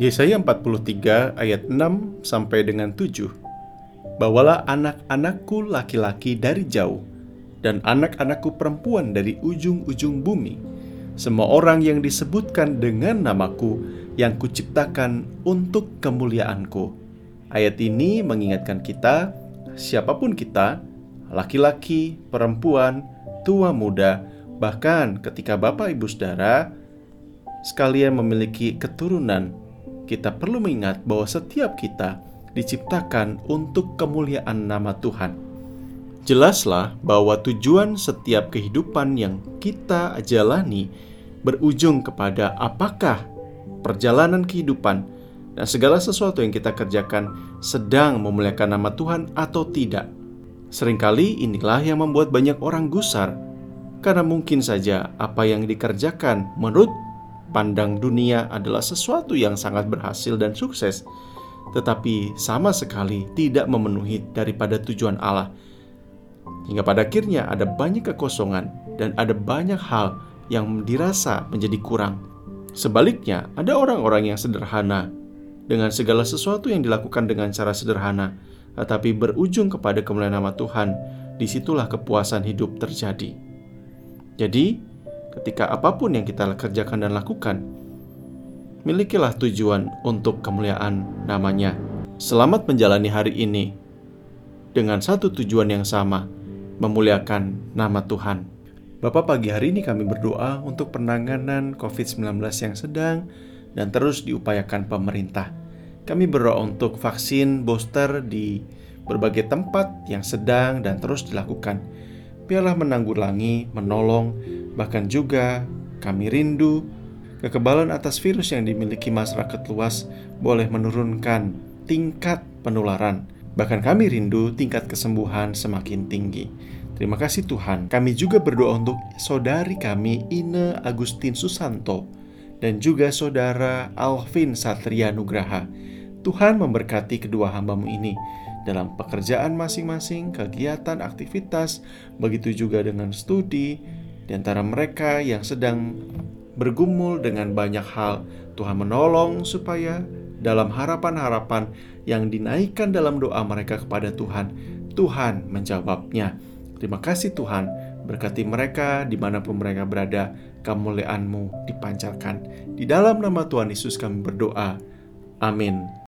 Yesaya 43 ayat 6 sampai dengan 7. Bawalah anak-anakku laki-laki dari jauh dan anak-anakku perempuan dari ujung-ujung bumi. Semua orang yang disebutkan dengan namaku yang kuciptakan untuk kemuliaanku. Ayat ini mengingatkan kita, siapa pun kita, laki-laki, perempuan, tua muda, bahkan ketika Bapak Ibu Saudara sekalian memiliki keturunan kita perlu mengingat bahwa setiap kita diciptakan untuk kemuliaan nama Tuhan. Jelaslah bahwa tujuan setiap kehidupan yang kita jalani berujung kepada apakah perjalanan kehidupan dan segala sesuatu yang kita kerjakan sedang memuliakan nama Tuhan atau tidak. Seringkali inilah yang membuat banyak orang gusar karena mungkin saja apa yang dikerjakan menurut pandang dunia adalah sesuatu yang sangat berhasil dan sukses, tetapi sama sekali tidak memenuhi daripada tujuan Allah. Hingga pada akhirnya ada banyak kekosongan dan ada banyak hal yang dirasa menjadi kurang. Sebaliknya, ada orang-orang yang sederhana dengan segala sesuatu yang dilakukan dengan cara sederhana, tetapi berujung kepada kemuliaan nama Tuhan. Di situlah kepuasan hidup terjadi. Jadi, ketika apa pun yang kita kerjakan dan lakukan, milikilah tujuan untuk kemuliaan namanya. Selamat menjalani hari ini dengan satu tujuan yang sama, memuliakan nama Tuhan. Bapak pagi hari ini kami berdoa untuk penanganan COVID-19 yang sedang dan terus diupayakan pemerintah. Kami berdoa untuk vaksin booster di berbagai tempat yang sedang dan terus dilakukan. Biarlah menanggulangi, menolong, Bahkan juga kami rindu kekebalan atas virus yang dimiliki masyarakat luas boleh menurunkan tingkat penularan. Bahkan kami rindu tingkat kesembuhan semakin tinggi. Terima kasih Tuhan. Kami juga berdoa untuk saudari kami Ine Agustin Susanto dan juga saudara Alvin Satria Nugraha. Tuhan memberkati kedua hambamu ini dalam pekerjaan masing-masing, kegiatan, aktivitas, begitu juga dengan studi, di antara mereka yang sedang bergumul dengan banyak hal, Tuhan menolong supaya dalam harapan-harapan yang dinaikkan dalam doa mereka kepada Tuhan, Tuhan menjawabnya. Terima kasih Tuhan, berkati mereka di mana pun mereka berada, kemuliaan-Mu dipancarkan. Di dalam nama Tuhan Yesus kami berdoa. Amin.